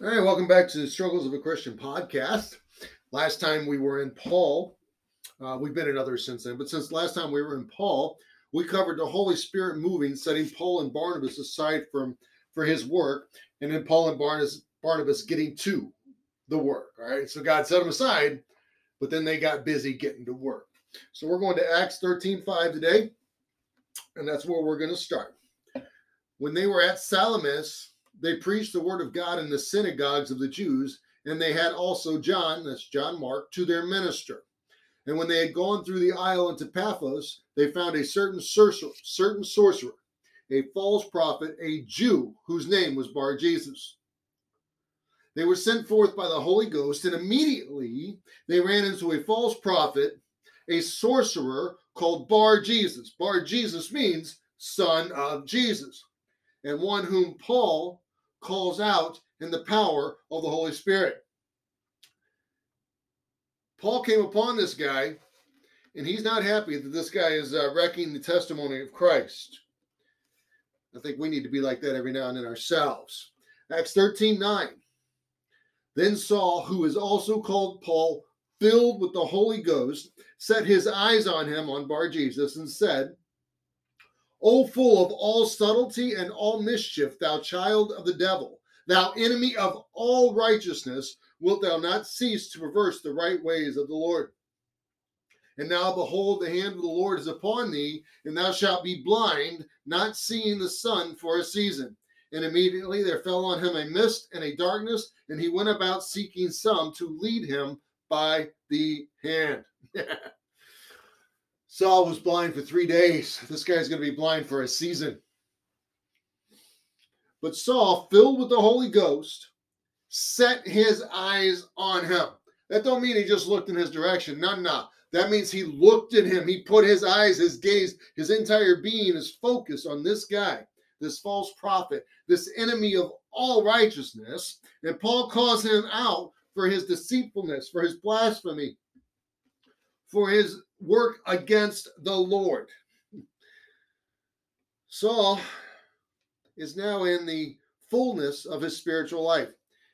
All right, welcome back to the Struggles of a Christian podcast. Last time we were in Paul. Uh, we've been in others since then, but since last time we were in Paul, we covered the Holy Spirit moving, setting Paul and Barnabas aside from for his work, and then Paul and Barnabas Barnabas getting to the work. All right, so God set them aside, but then they got busy getting to work. So we're going to Acts 13 5 today, and that's where we're going to start. When they were at Salamis, they preached the word of God in the synagogues of the Jews, and they had also John, that's John Mark, to their minister. And when they had gone through the isle into Paphos, they found a certain sorcerer, certain sorcerer, a false prophet, a Jew, whose name was Bar Jesus. They were sent forth by the Holy Ghost, and immediately they ran into a false prophet, a sorcerer called Bar Jesus. Bar Jesus means son of Jesus, and one whom Paul calls out in the power of the Holy Spirit. Paul came upon this guy, and he's not happy that this guy is uh, wrecking the testimony of Christ. I think we need to be like that every now and then ourselves. Acts 13 9. Then Saul, who is also called Paul, filled with the Holy Ghost, set his eyes on him, on Bar Jesus, and said, O full of all subtlety and all mischief, thou child of the devil, thou enemy of all righteousness, wilt thou not cease to perverse the right ways of the Lord? And now behold, the hand of the Lord is upon thee, and thou shalt be blind, not seeing the sun for a season. And immediately there fell on him a mist and a darkness, and he went about seeking some to lead him by the hand. Saul was blind for three days. This guy's going to be blind for a season. But Saul, filled with the Holy Ghost, set his eyes on him. That don't mean he just looked in his direction. No, no. That means he looked at him. He put his eyes, his gaze, his entire being, his focus on this guy, this false prophet, this enemy of all righteousness. And Paul calls him out for his deceitfulness, for his blasphemy, for his work against the Lord. Saul is now in the fullness of his spiritual life.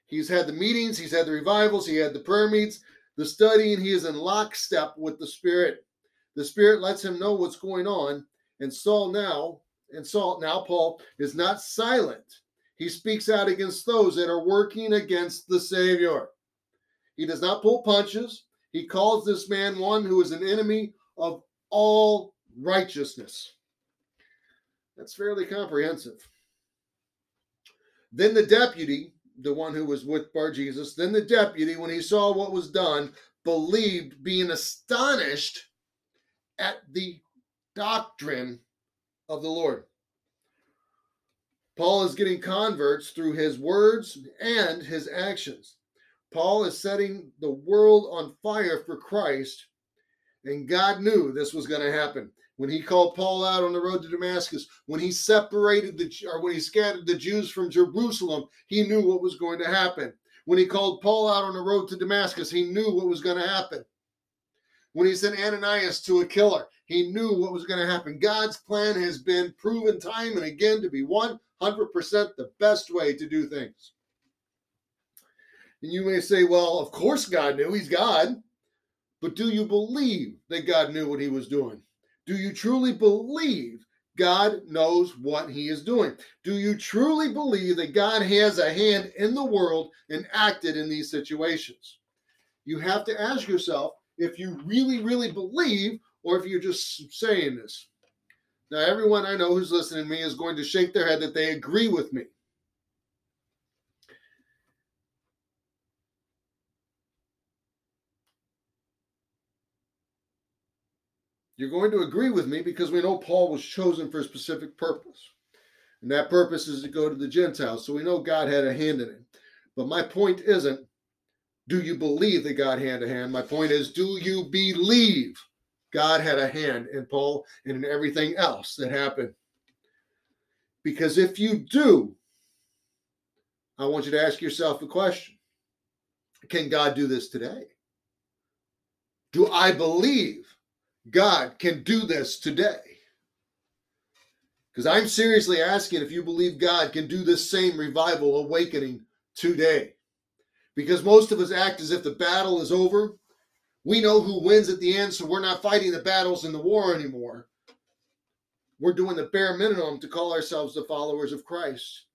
He's had the meetings, he's had the revivals, he had the prayer meets, the studying. He is in lockstep with the Spirit. The Spirit lets him know what's going on. And Saul now, and Saul now, Paul is not silent. He speaks out against those that are working against the Savior. He does not pull punches. He calls this man one who is an enemy of all righteousness. That's fairly comprehensive. Then the deputy, the one who was with Bar Jesus, then the deputy, when he saw what was done, believed, being astonished at the doctrine of the Lord. Paul is getting converts through his words and his actions. Paul is setting the world on fire for Christ, and God knew this was going to happen. When he called Paul out on the road to Damascus, when he separated the or when he scattered the Jews from Jerusalem, he knew what was going to happen. When he called Paul out on the road to Damascus, he knew what was going to happen. When he sent Ananias to a killer, he knew what was going to happen. God's plan has been proven time and again to be 100% the best way to do things. And you may say, well, of course God knew. He's God. But do you believe that God knew what he was doing? Do you truly believe God knows what he is doing? Do you truly believe that God has a hand in the world and acted in these situations? You have to ask yourself if you really, really believe or if you're just saying this. Now, everyone I know who's listening to me is going to shake their head that they agree with me. You're going to agree with me because we know Paul was chosen for a specific purpose. And that purpose is to go to the Gentiles. So we know God had a hand in it. But my point isn't, do you believe that God had a hand? My point is, do you believe God had a hand in Paul and in everything else that happened? Because if you do, I want you to ask yourself a question Can God do this today? Do I believe God can do this today. Because I'm seriously asking if you believe God can do this same revival awakening today. Because most of us act as if the battle is over. We know who wins at the end, so we're not fighting the battles in the war anymore. We're doing the bare minimum to call ourselves the followers of Christ.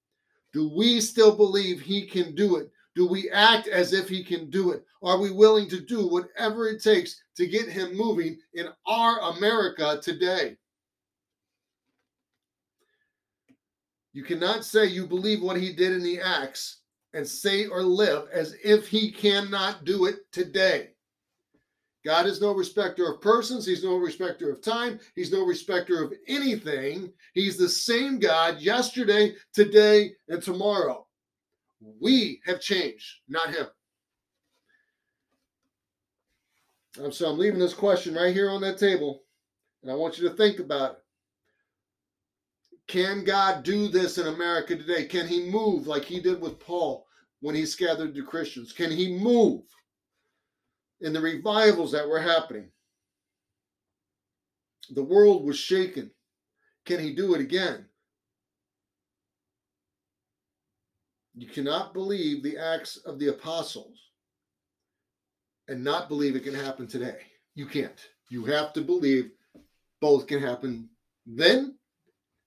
Do we still believe he can do it? Do we act as if he can do it? Are we willing to do whatever it takes to get him moving in our America today? You cannot say you believe what he did in the Acts and say or live as if he cannot do it today. God is no respecter of persons. He's no respecter of time. He's no respecter of anything. He's the same God yesterday, today, and tomorrow. We have changed, not him. Um, so I'm leaving this question right here on that table, and I want you to think about it. Can God do this in America today? Can he move like he did with Paul when he scattered the Christians? Can he move in the revivals that were happening? The world was shaken. Can he do it again? You cannot believe the acts of the apostles and not believe it can happen today. You can't. You have to believe both can happen then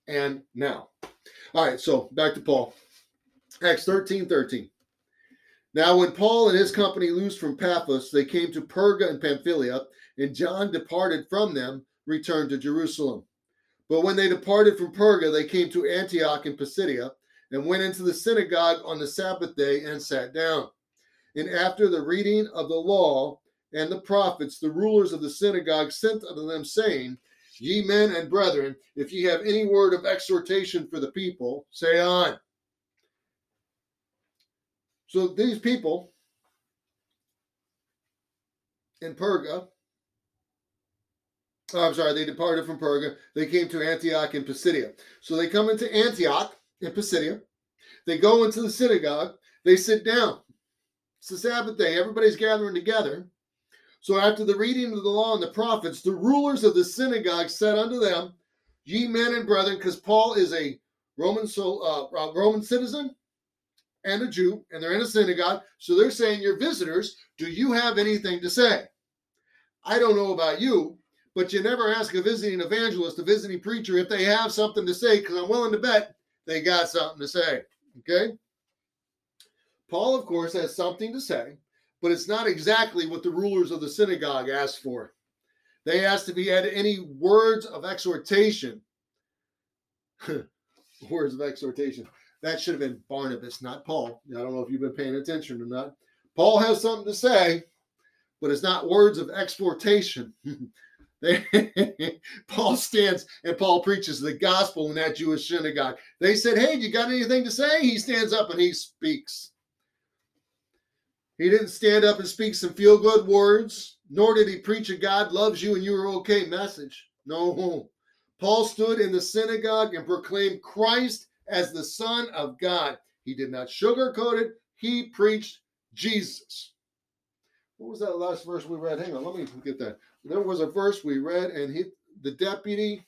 and now. All right, so back to Paul. Acts 13 13. Now, when Paul and his company loosed from Paphos, they came to Perga and Pamphylia, and John departed from them, returned to Jerusalem. But when they departed from Perga, they came to Antioch in Pisidia, and went into the synagogue on the Sabbath day and sat down. And after the reading of the law and the prophets, the rulers of the synagogue sent unto them, saying, Ye men and brethren, if ye have any word of exhortation for the people, say on. So these people in Perga, oh, I'm sorry, they departed from Perga. They came to Antioch in Pisidia. So they come into Antioch in Pisidia. They go into the synagogue. They sit down. It's the Sabbath day. Everybody's gathering together. So after the reading of the law and the prophets, the rulers of the synagogue said unto them, Ye men and brethren, because Paul is a Roman so uh, Roman citizen and a Jew, and they're in a synagogue, so they're saying, "You're visitors. Do you have anything to say?" I don't know about you, but you never ask a visiting evangelist, a visiting preacher, if they have something to say, because I'm willing to bet they got something to say. Okay. Paul, of course, has something to say, but it's not exactly what the rulers of the synagogue asked for. They asked if he had any words of exhortation. words of exhortation. That should have been Barnabas, not Paul. I don't know if you've been paying attention or not. Paul has something to say, but it's not words of exhortation. Paul stands and Paul preaches the gospel in that Jewish synagogue. They said, Hey, you got anything to say? He stands up and he speaks. He didn't stand up and speak some feel good words, nor did he preach a God loves you and you are okay message. No. Paul stood in the synagogue and proclaimed Christ as the Son of God. He did not sugarcoat it, he preached Jesus. What was that last verse we read? Hang on, let me get that. There was a verse we read, and he, the deputy,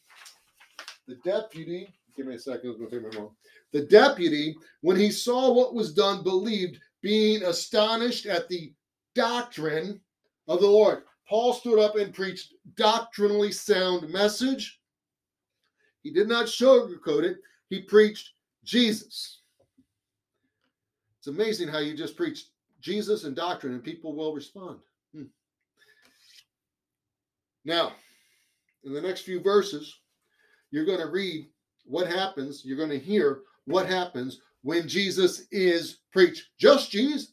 the deputy, give me a second, it's going to take me wrong. The deputy, when he saw what was done, believed being astonished at the doctrine of the Lord. Paul stood up and preached doctrinally sound message. He did not sugarcoat it. He preached Jesus. It's amazing how you just preach Jesus and doctrine and people will respond. Now, in the next few verses, you're going to read what happens. You're going to hear what happens when Jesus is preached. Just Jesus.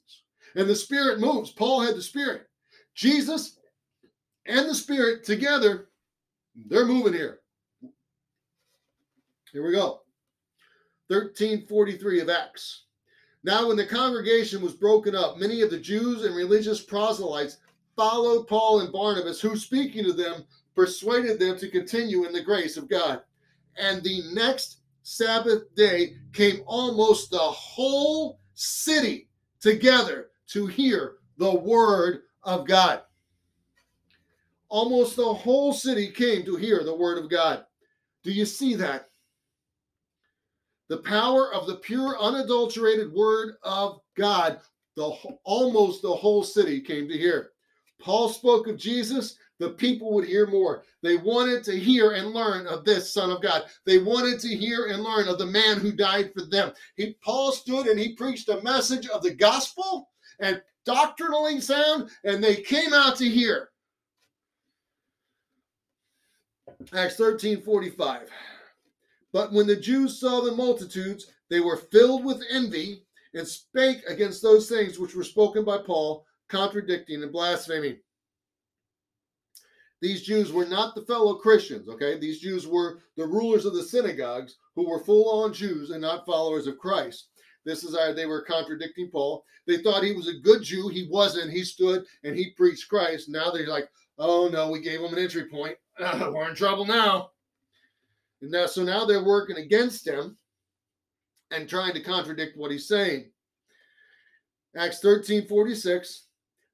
And the Spirit moves. Paul had the Spirit. Jesus and the Spirit together, they're moving here. Here we go. 1343 of Acts. Now, when the congregation was broken up, many of the Jews and religious proselytes followed Paul and Barnabas, who, speaking to them, persuaded them to continue in the grace of God. And the next Sabbath day came almost the whole city together to hear the word of God. Almost the whole city came to hear the word of God. Do you see that? the power of the pure, unadulterated word of God, the almost the whole city came to hear. Paul spoke of Jesus, the people would hear more. They wanted to hear and learn of this Son of God. They wanted to hear and learn of the man who died for them. He, Paul stood and he preached a message of the gospel and doctrinally sound, and they came out to hear. Acts 13 45. But when the Jews saw the multitudes, they were filled with envy and spake against those things which were spoken by Paul, contradicting and blaspheming. These Jews were not the fellow Christians, okay? These Jews were the rulers of the synagogues who were full on Jews and not followers of Christ. This is how they were contradicting Paul. They thought he was a good Jew. He wasn't. He stood and he preached Christ. Now they're like, oh no, we gave him an entry point. we're in trouble now. And now, so now they're working against him and trying to contradict what he's saying. Acts 13 46.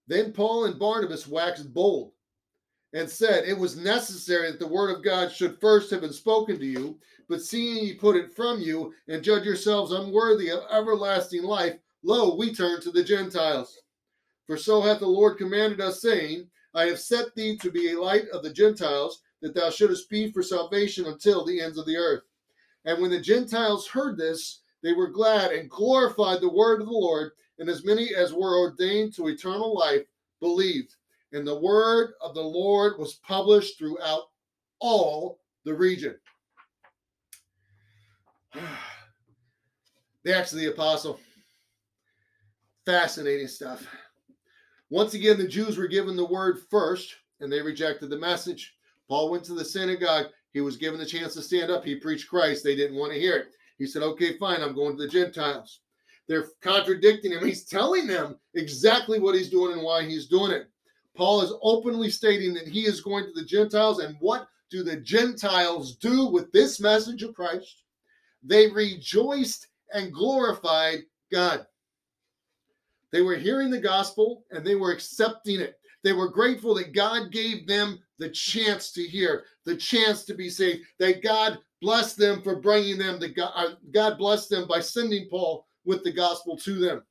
Then Paul and Barnabas waxed bold and said, It was necessary that the word of God should first have been spoken to you, but seeing ye put it from you, and judge yourselves unworthy of everlasting life, lo, we turn to the Gentiles. For so hath the Lord commanded us, saying, I have set thee to be a light of the Gentiles, that thou shouldest be for salvation until the ends of the earth. And when the Gentiles heard this, they were glad and glorified the word of the Lord, and as many as were ordained to eternal life believed and the word of the Lord was published throughout all the region. the Acts of the Apostle. Fascinating stuff. Once again, the Jews were given the word first, and they rejected the message. Paul went to the synagogue. He was given the chance to stand up. He preached Christ. They didn't want to hear it. He said, Okay, fine, I'm going to the Gentiles. They're contradicting him. He's telling them exactly what he's doing and why he's doing it. Paul is openly stating that he is going to the Gentiles. And what do the Gentiles do with this message of Christ? They rejoiced and glorified God. They were hearing the gospel and they were accepting it. They were grateful that God gave them the chance to hear, the chance to be saved, that God blessed them for bringing them to God. Uh, God blessed them by sending Paul with the gospel to them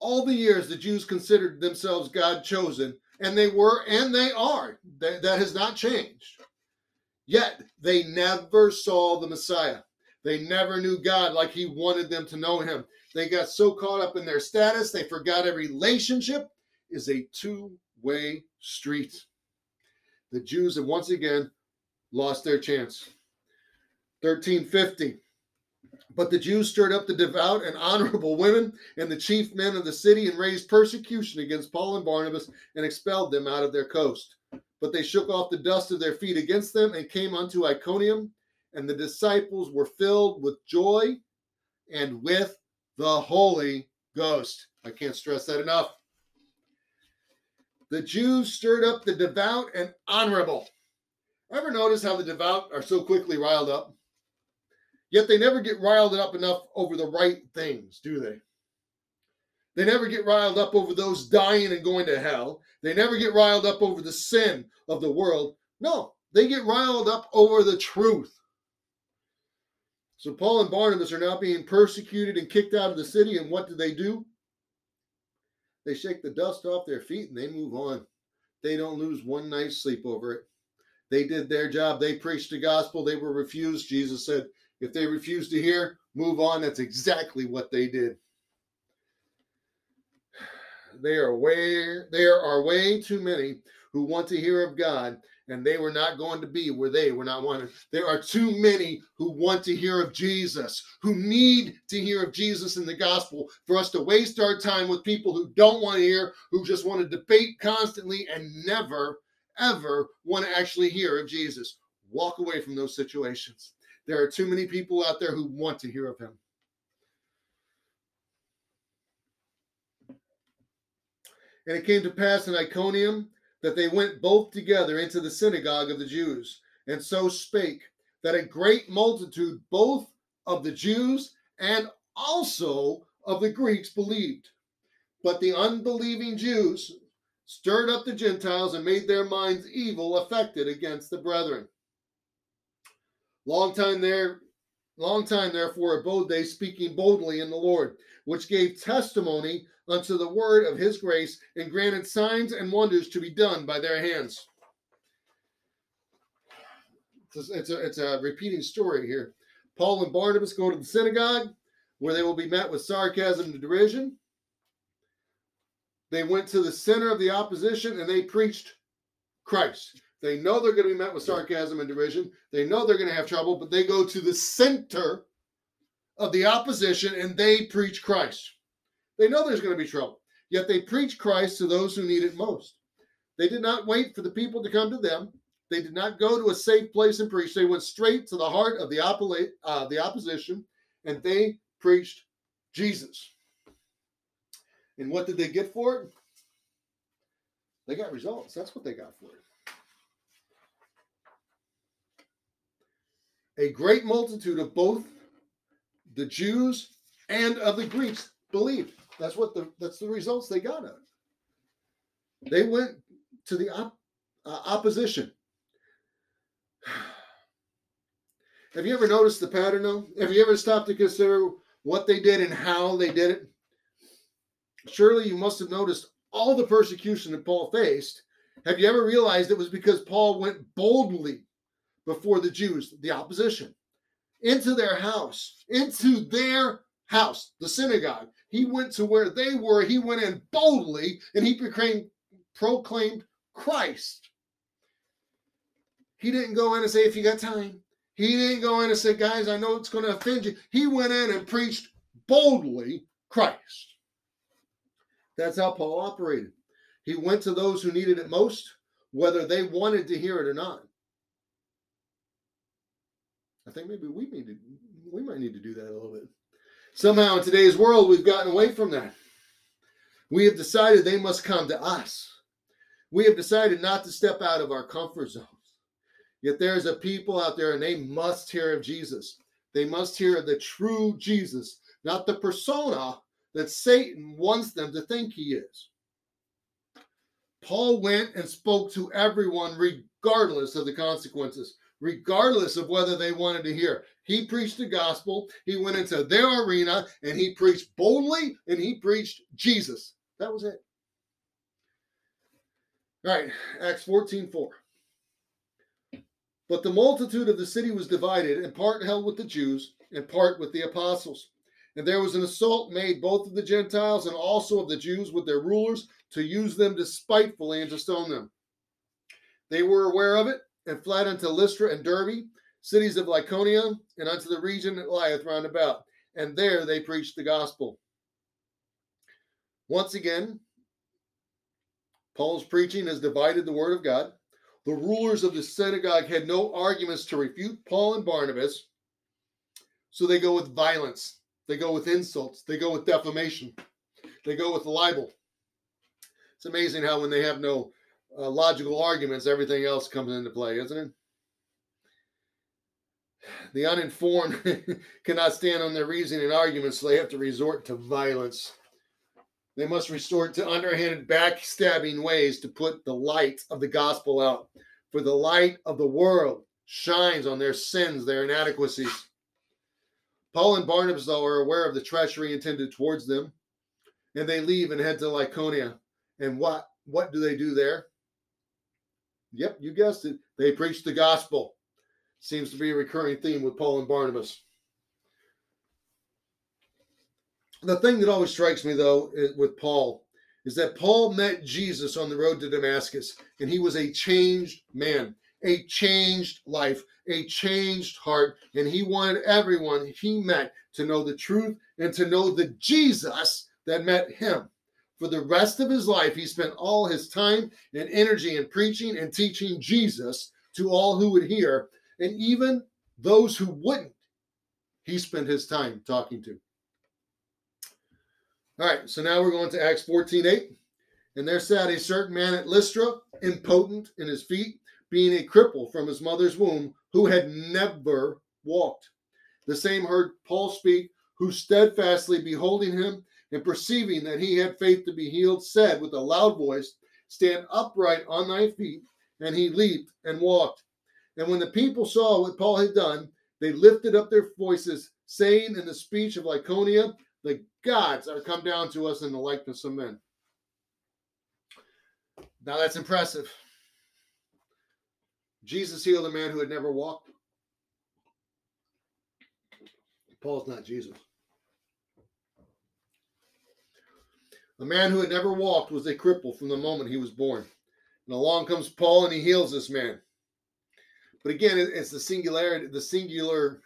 all the years the Jews considered themselves God chosen, and they were and they are. That, that has not changed. Yet they never saw the Messiah. They never knew God like He wanted them to know Him. They got so caught up in their status, they forgot a relationship is a two way street. The Jews have once again lost their chance. 1350. But the Jews stirred up the devout and honorable women and the chief men of the city and raised persecution against Paul and Barnabas and expelled them out of their coast. But they shook off the dust of their feet against them and came unto Iconium, and the disciples were filled with joy and with the Holy Ghost. I can't stress that enough. The Jews stirred up the devout and honorable. Ever notice how the devout are so quickly riled up? Yet they never get riled up enough over the right things, do they? They never get riled up over those dying and going to hell. They never get riled up over the sin of the world. No, they get riled up over the truth. So Paul and Barnabas are now being persecuted and kicked out of the city. And what do they do? They shake the dust off their feet and they move on. They don't lose one night's sleep over it. They did their job. They preached the gospel. They were refused. Jesus said, if they refuse to hear, move on. That's exactly what they did. They are way there are way too many who want to hear of God, and they were not going to be where they were not wanted. There are too many who want to hear of Jesus, who need to hear of Jesus in the gospel for us to waste our time with people who don't want to hear, who just want to debate constantly and never, ever want to actually hear of Jesus. Walk away from those situations. There are too many people out there who want to hear of him. And it came to pass in Iconium that they went both together into the synagogue of the Jews, and so spake that a great multitude, both of the Jews and also of the Greeks, believed. But the unbelieving Jews stirred up the Gentiles and made their minds evil affected against the brethren. Long time there, long time therefore abode they speaking boldly in the Lord, which gave testimony unto the word of his grace, and granted signs and wonders to be done by their hands. It's a, it's a, it's a repeating story here. Paul and Barnabas go to the synagogue where they will be met with sarcasm and derision. They went to the center of the opposition and they preached Christ. They know they're going to be met with sarcasm and derision. They know they're going to have trouble, but they go to the center of the opposition and they preach Christ. They know there's going to be trouble, yet they preach Christ to those who need it most. They did not wait for the people to come to them. They did not go to a safe place and preach. They went straight to the heart of the, uh, the opposition and they preached Jesus. And what did they get for it? They got results. That's what they got for it. A great multitude of both the Jews and of the Greeks believed. That's what the that's the results they got of. They went to the op, uh, opposition. Have you ever noticed the pattern though? Have you ever stopped to consider what they did and how they did it? Surely you must have noticed all the persecution that Paul faced. Have you ever realized it was because Paul went boldly before the Jews, the opposition, into their house, into their house, the synagogue. He went to where they were. He went in boldly and he proclaimed, proclaimed Christ. He didn't go in and say, if you got time. He didn't go in and say, guys, I know it's going to offend you. He went in and preached boldly Christ. That's how Paul operated. He went to those who needed it most, whether they wanted to hear it or not. I think maybe we need to we might need to do that a little bit. Somehow in today's world, we've gotten away from that. We have decided they must come to us. We have decided not to step out of our comfort zones. Yet there's a people out there and they must hear of Jesus. They must hear of the true Jesus, not the persona that Satan wants them to think he is. Paul went and spoke to everyone regardless of the consequences regardless of whether they wanted to hear. He preached the gospel, he went into their arena, and he preached boldly and he preached Jesus. That was it. All right, Acts 14 4. But the multitude of the city was divided, and part held with the Jews, and part with the apostles. And there was an assault made both of the Gentiles and also of the Jews with their rulers to use them despitefully and to stone them. They were aware of it and fled unto Lystra and Derbe, cities of Lycaonia, and unto the region that lieth round about. And there they preached the gospel. Once again, Paul's preaching has divided the word of God. The rulers of the synagogue had no arguments to refute Paul and Barnabas, so they go with violence, they go with insults, they go with defamation, they go with libel. It's amazing how when they have no uh, logical arguments, everything else comes into play, isn't it? The uninformed cannot stand on their reasoning and arguments, so they have to resort to violence. They must resort to underhanded, backstabbing ways to put the light of the gospel out. For the light of the world shines on their sins, their inadequacies. Paul and Barnabas, though, are aware of the treachery intended towards them, and they leave and head to Lycaonia. And what what do they do there? Yep, you guessed it. They preach the gospel. Seems to be a recurring theme with Paul and Barnabas. The thing that always strikes me, though, with Paul is that Paul met Jesus on the road to Damascus, and he was a changed man, a changed life, a changed heart, and he wanted everyone he met to know the truth and to know the Jesus that met him. For the rest of his life, he spent all his time and energy in preaching and teaching Jesus to all who would hear, and even those who wouldn't, he spent his time talking to. All right, so now we're going to Acts 14 8. And there sat a certain man at Lystra, impotent in his feet, being a cripple from his mother's womb, who had never walked. The same heard Paul speak, who steadfastly beholding him and perceiving that he had faith to be healed, said with a loud voice, Stand upright on thy feet. And he leaped and walked. And when the people saw what Paul had done, they lifted up their voices, saying in the speech of Lycaonia, The gods are come down to us in the likeness of men. Now that's impressive. Jesus healed a man who had never walked. Paul's not Jesus. A man who had never walked was a cripple from the moment he was born. And along comes Paul and he heals this man. But again, it's the singularity, the singularness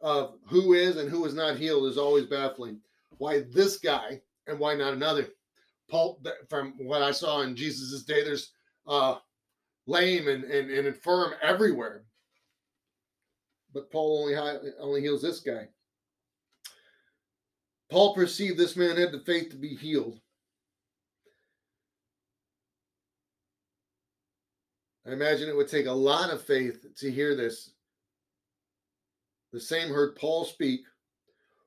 of who is and who is not healed is always baffling. Why this guy and why not another? Paul, from what I saw in Jesus' day, there's uh, lame and, and, and infirm everywhere. But Paul only only heals this guy. Paul perceived this man had the faith to be healed. I imagine it would take a lot of faith to hear this. The same heard Paul speak,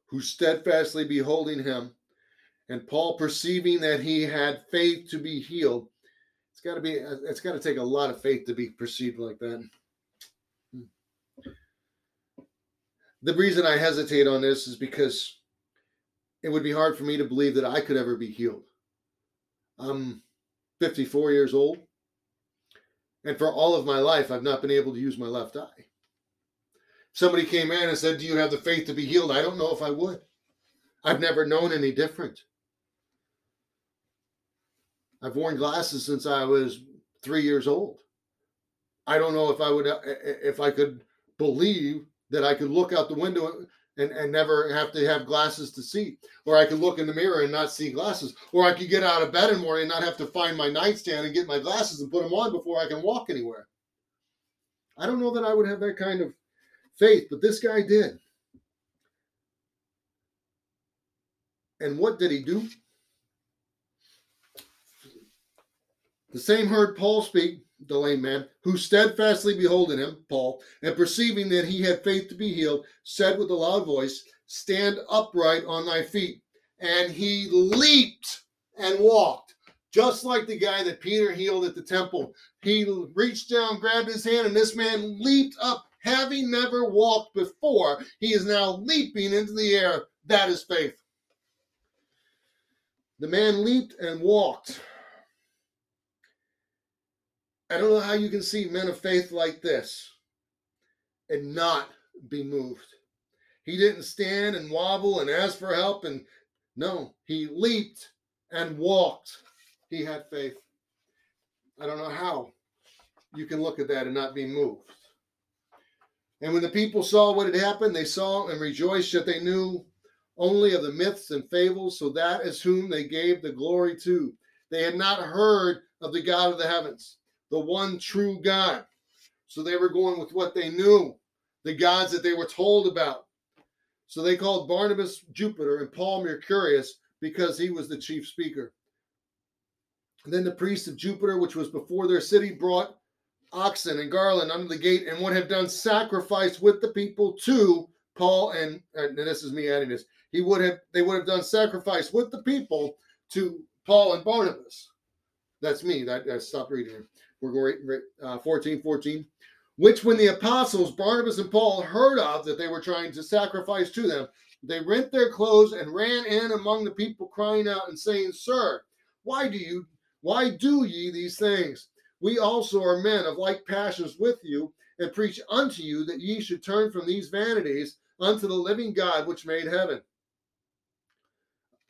who steadfastly beholding him, and Paul perceiving that he had faith to be healed. It's got to be. It's got to take a lot of faith to be perceived like that. Hmm. The reason I hesitate on this is because it would be hard for me to believe that I could ever be healed. I'm 54 years old, and for all of my life, I've not been able to use my left eye. Somebody came in and said, Do you have the faith to be healed? I don't know if I would. I've never known any different. I've worn glasses since I was three years old. I don't know if I would, uh, if I could believe that I could look out the window and, and never have to have glasses to see. Or I could look in the mirror and not see glasses. Or I could get out of bed in the morning and not have to find my nightstand and get my glasses and put them on before I can walk anywhere. I don't know that I would have that kind of faith, but this guy did. And what did he do? The same heard Paul speak the lame man, who steadfastly beholding him, Paul, and perceiving that he had faith to be healed, said with a loud voice, Stand upright on thy feet. And he leaped and walked, just like the guy that Peter healed at the temple. He reached down, grabbed his hand, and this man leaped up, having never walked before. He is now leaping into the air. That is faith. The man leaped and walked. I don't know how you can see men of faith like this and not be moved. He didn't stand and wobble and ask for help and no, he leaped and walked. He had faith. I don't know how you can look at that and not be moved. And when the people saw what had happened, they saw and rejoiced that they knew only of the myths and fables, so that is whom they gave the glory to. They had not heard of the God of the heavens the one true God. So they were going with what they knew, the gods that they were told about. So they called Barnabas Jupiter and Paul Mercurius because he was the chief speaker. And then the priests of Jupiter, which was before their city, brought oxen and garland under the gate and would have done sacrifice with the people to Paul and, and this is me adding this. He would have they would have done sacrifice with the people to Paul and Barnabas. That's me. That I stopped reading. We're going uh, 14, 14. Which when the apostles Barnabas and Paul heard of that they were trying to sacrifice to them, they rent their clothes and ran in among the people, crying out and saying, Sir, why do you why do ye these things? We also are men of like passions with you, and preach unto you that ye should turn from these vanities unto the living God which made heaven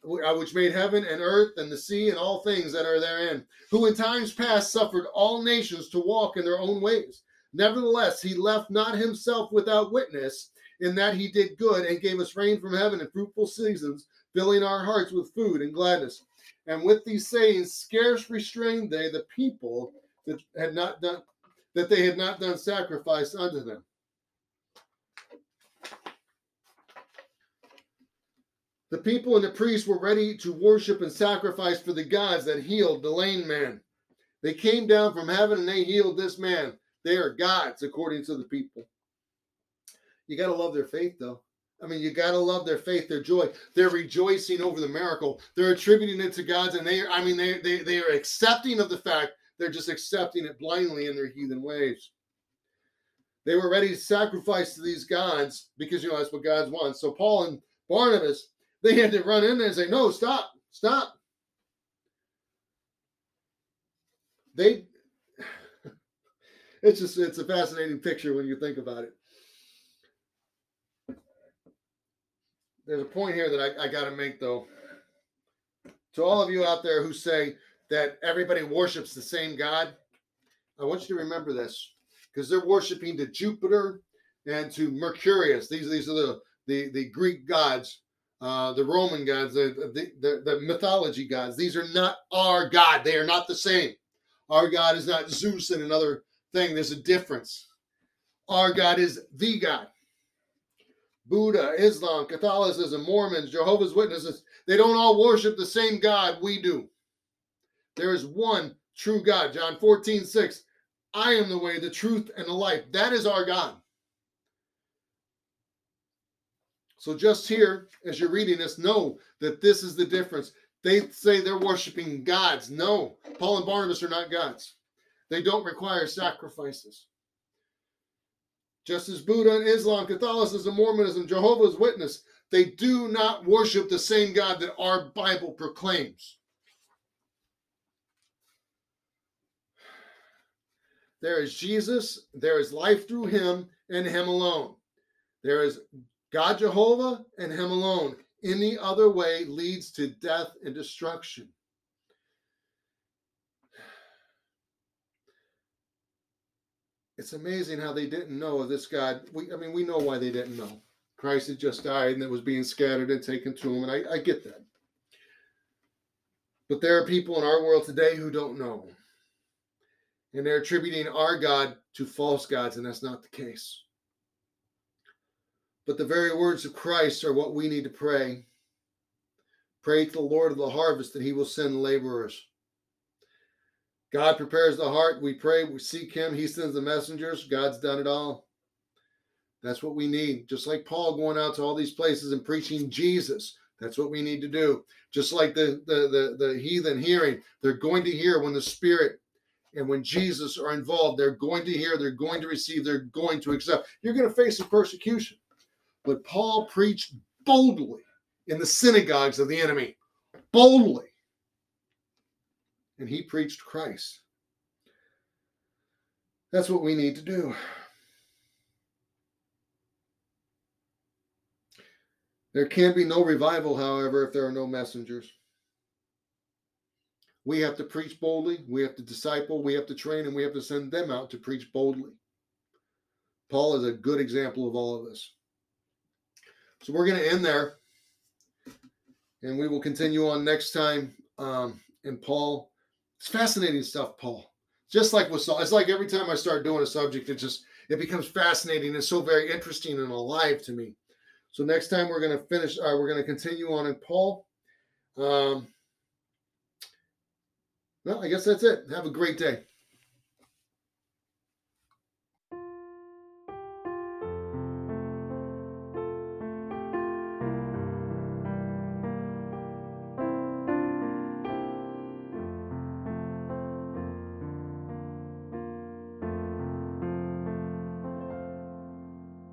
Uh, which made heaven and earth and the sea and all things that are therein, who in times past suffered all nations to walk in their own ways. Nevertheless, he left not himself without witness, in that he did good and gave us rain from heaven and fruitful seasons, filling our hearts with food and gladness. And with these sayings, scarce restrained they the people that had not done that they had not done sacrifice unto them. The people and the priests were ready to worship and sacrifice for the gods that healed the lame man. They came down from heaven and they healed this man. They are gods, according to the people. You got to love their faith, though. I mean, you got to love their faith, their joy. They're rejoicing over the miracle. They're attributing it to God's, and they, I mean, they, they, they are accepting of the fact. They're just accepting it blindly in their heathen ways. They were ready to sacrifice to these gods because you know that's what God wants. So Paul and Barnabas, they had to run in there and say, "No, stop, stop." They, it's just it's a fascinating picture when you think about it. There's a point here that I, I got to make though. To all of you out there who say that everybody worships the same God, I want you to remember this because they're worshiping to Jupiter and to Mercurius. These these are the the, the Greek gods, uh, the Roman gods, the, the, the the mythology gods. These are not our God. They are not the same. Our God is not Zeus and another thing. There's a difference. Our God is the God. Buddha, Islam, Catholicism, Mormons, Jehovah's Witnesses, they don't all worship the same God we do. There is one true God. John 14, 6. I am the way, the truth, and the life. That is our God. So just here, as you're reading this, know that this is the difference. They say they're worshiping gods. No, Paul and Barnabas are not gods. They don't require sacrifices. Just as Buddha and Islam, Catholicism, Mormonism, Jehovah's Witness, they do not worship the same God that our Bible proclaims. There is Jesus, there is life through him and him alone. There is God Jehovah and him alone. Any other way leads to death and destruction. It's amazing how they didn't know of this God. We, I mean, we know why they didn't know. Christ had just died and it was being scattered and taken to him, and I, I get that. But there are people in our world today who don't know and they're attributing our God to false gods, and that's not the case. But the very words of Christ are what we need to pray. Pray to the Lord of the harvest that he will send laborers. God prepares the heart. We pray, we seek him. He sends the messengers. God's done it all. That's what we need. Just like Paul going out to all these places and preaching Jesus. That's what we need to do. Just like the, the, the, the heathen hearing, they're going to hear when the Spirit and when Jesus are involved, they're going to hear, they're going to receive, they're going to accept. You're going to face some persecution. But Paul preached boldly in the synagogues of the enemy, boldly. And he preached Christ. That's what we need to do. There can be no revival, however, if there are no messengers. We have to preach boldly, we have to disciple, we have to train, and we have to send them out to preach boldly. Paul is a good example of all of this. So we're going to end there, and we will continue on next time. Um, and Paul, it's fascinating stuff, Paul. Just like with Saul, it's like every time I start doing a subject, it just it becomes fascinating and so very interesting and alive to me. So next time we're going to finish. Uh, we're going to continue on in Paul. Um, well, I guess that's it. Have a great day.